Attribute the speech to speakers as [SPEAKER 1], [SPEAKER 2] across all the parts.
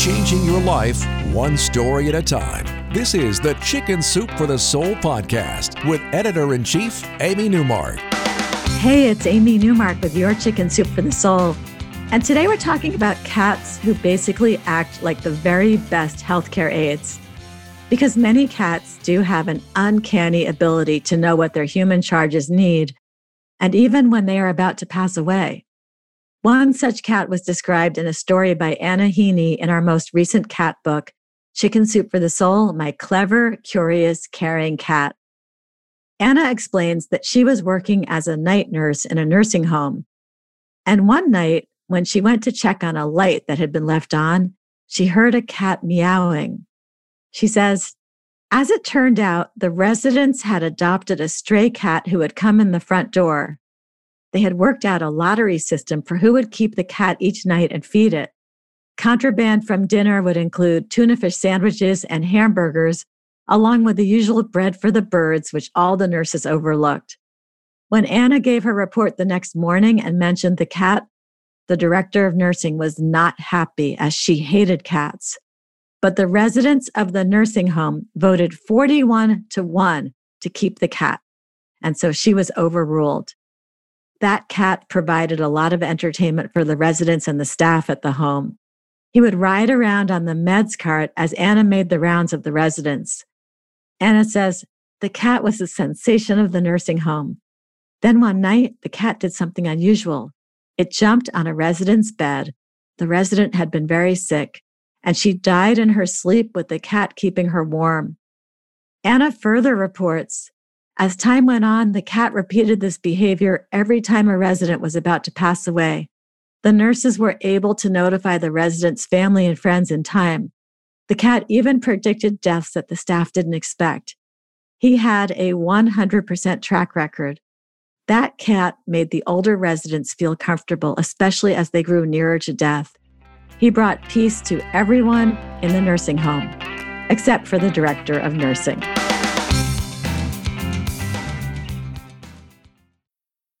[SPEAKER 1] Changing your life one story at a time. This is the Chicken Soup for the Soul podcast with editor in chief, Amy Newmark.
[SPEAKER 2] Hey, it's Amy Newmark with your Chicken Soup for the Soul. And today we're talking about cats who basically act like the very best healthcare aides. Because many cats do have an uncanny ability to know what their human charges need, and even when they are about to pass away. One such cat was described in a story by Anna Heaney in our most recent cat book, Chicken Soup for the Soul My Clever, Curious, Caring Cat. Anna explains that she was working as a night nurse in a nursing home. And one night, when she went to check on a light that had been left on, she heard a cat meowing. She says, as it turned out, the residents had adopted a stray cat who had come in the front door. They had worked out a lottery system for who would keep the cat each night and feed it. Contraband from dinner would include tuna fish sandwiches and hamburgers, along with the usual bread for the birds, which all the nurses overlooked. When Anna gave her report the next morning and mentioned the cat, the director of nursing was not happy as she hated cats. But the residents of the nursing home voted 41 to 1 to keep the cat. And so she was overruled. That cat provided a lot of entertainment for the residents and the staff at the home. He would ride around on the meds cart as Anna made the rounds of the residents. Anna says, the cat was the sensation of the nursing home. Then one night, the cat did something unusual. It jumped on a resident's bed. The resident had been very sick, and she died in her sleep with the cat keeping her warm. Anna further reports as time went on, the cat repeated this behavior every time a resident was about to pass away. The nurses were able to notify the resident's family and friends in time. The cat even predicted deaths that the staff didn't expect. He had a 100% track record. That cat made the older residents feel comfortable, especially as they grew nearer to death. He brought peace to everyone in the nursing home, except for the director of nursing.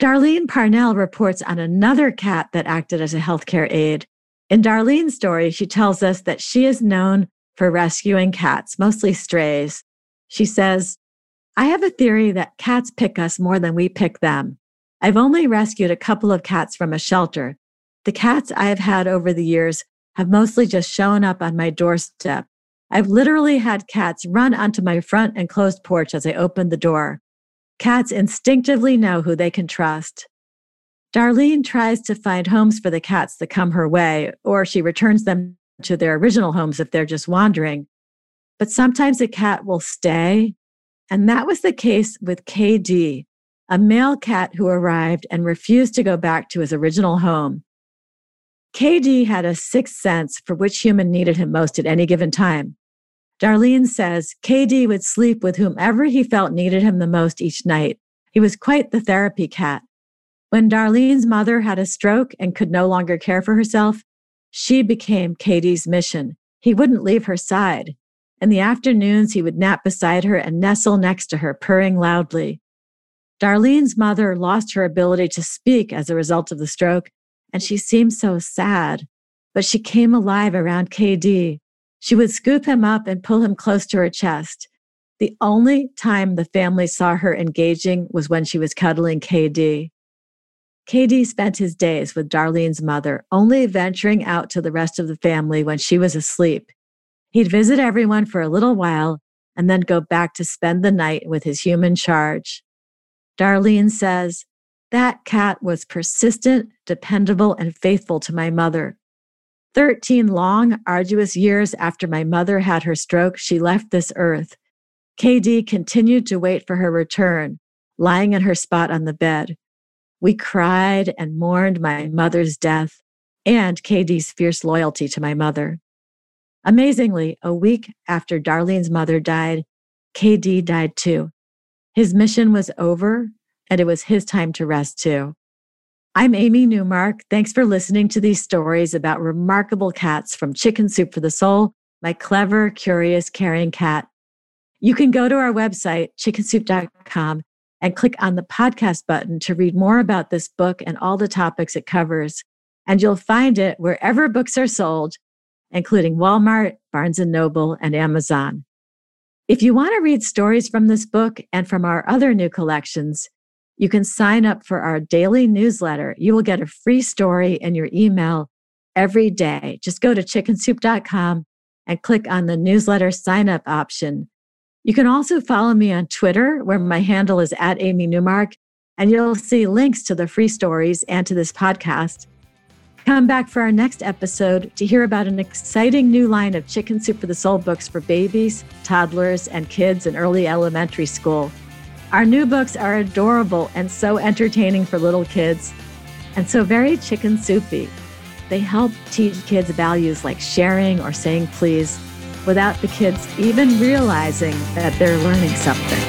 [SPEAKER 2] Darlene Parnell reports on another cat that acted as a healthcare aide. In Darlene's story, she tells us that she is known for rescuing cats, mostly strays. She says, I have a theory that cats pick us more than we pick them. I've only rescued a couple of cats from a shelter. The cats I have had over the years have mostly just shown up on my doorstep. I've literally had cats run onto my front and closed porch as I opened the door. Cats instinctively know who they can trust. Darlene tries to find homes for the cats that come her way, or she returns them to their original homes if they're just wandering. But sometimes a cat will stay. And that was the case with KD, a male cat who arrived and refused to go back to his original home. KD had a sixth sense for which human needed him most at any given time. Darlene says KD would sleep with whomever he felt needed him the most each night. He was quite the therapy cat. When Darlene's mother had a stroke and could no longer care for herself, she became KD's mission. He wouldn't leave her side. In the afternoons, he would nap beside her and nestle next to her, purring loudly. Darlene's mother lost her ability to speak as a result of the stroke, and she seemed so sad. But she came alive around KD, she would scoop him up and pull him close to her chest. The only time the family saw her engaging was when she was cuddling KD. KD spent his days with Darlene's mother, only venturing out to the rest of the family when she was asleep. He'd visit everyone for a little while and then go back to spend the night with his human charge. Darlene says, That cat was persistent, dependable, and faithful to my mother. 13 long, arduous years after my mother had her stroke, she left this earth. KD continued to wait for her return, lying in her spot on the bed. We cried and mourned my mother's death and KD's fierce loyalty to my mother. Amazingly, a week after Darlene's mother died, KD died too. His mission was over, and it was his time to rest too. I'm Amy Newmark. Thanks for listening to these stories about remarkable cats from Chicken Soup for the Soul, my clever, curious, caring cat. You can go to our website, chickensoup.com, and click on the podcast button to read more about this book and all the topics it covers. And you'll find it wherever books are sold including Walmart, Barnes and Noble, and Amazon. If you want to read stories from this book and from our other new collections, you can sign up for our daily newsletter. You will get a free story in your email every day. Just go to chickensoup.com and click on the newsletter sign up option. You can also follow me on Twitter, where my handle is at Amy Newmark, and you'll see links to the free stories and to this podcast. Come back for our next episode to hear about an exciting new line of Chicken Soup for the Soul books for babies, toddlers, and kids in early elementary school. Our new books are adorable and so entertaining for little kids, and so very chicken soupy. They help teach kids values like sharing or saying please without the kids even realizing that they're learning something.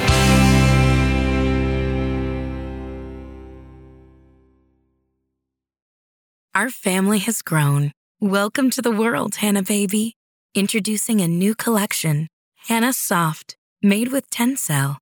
[SPEAKER 3] Our family has grown. Welcome to the world, Hanna Baby. Introducing a new collection, Hanna Soft, made with Tencel.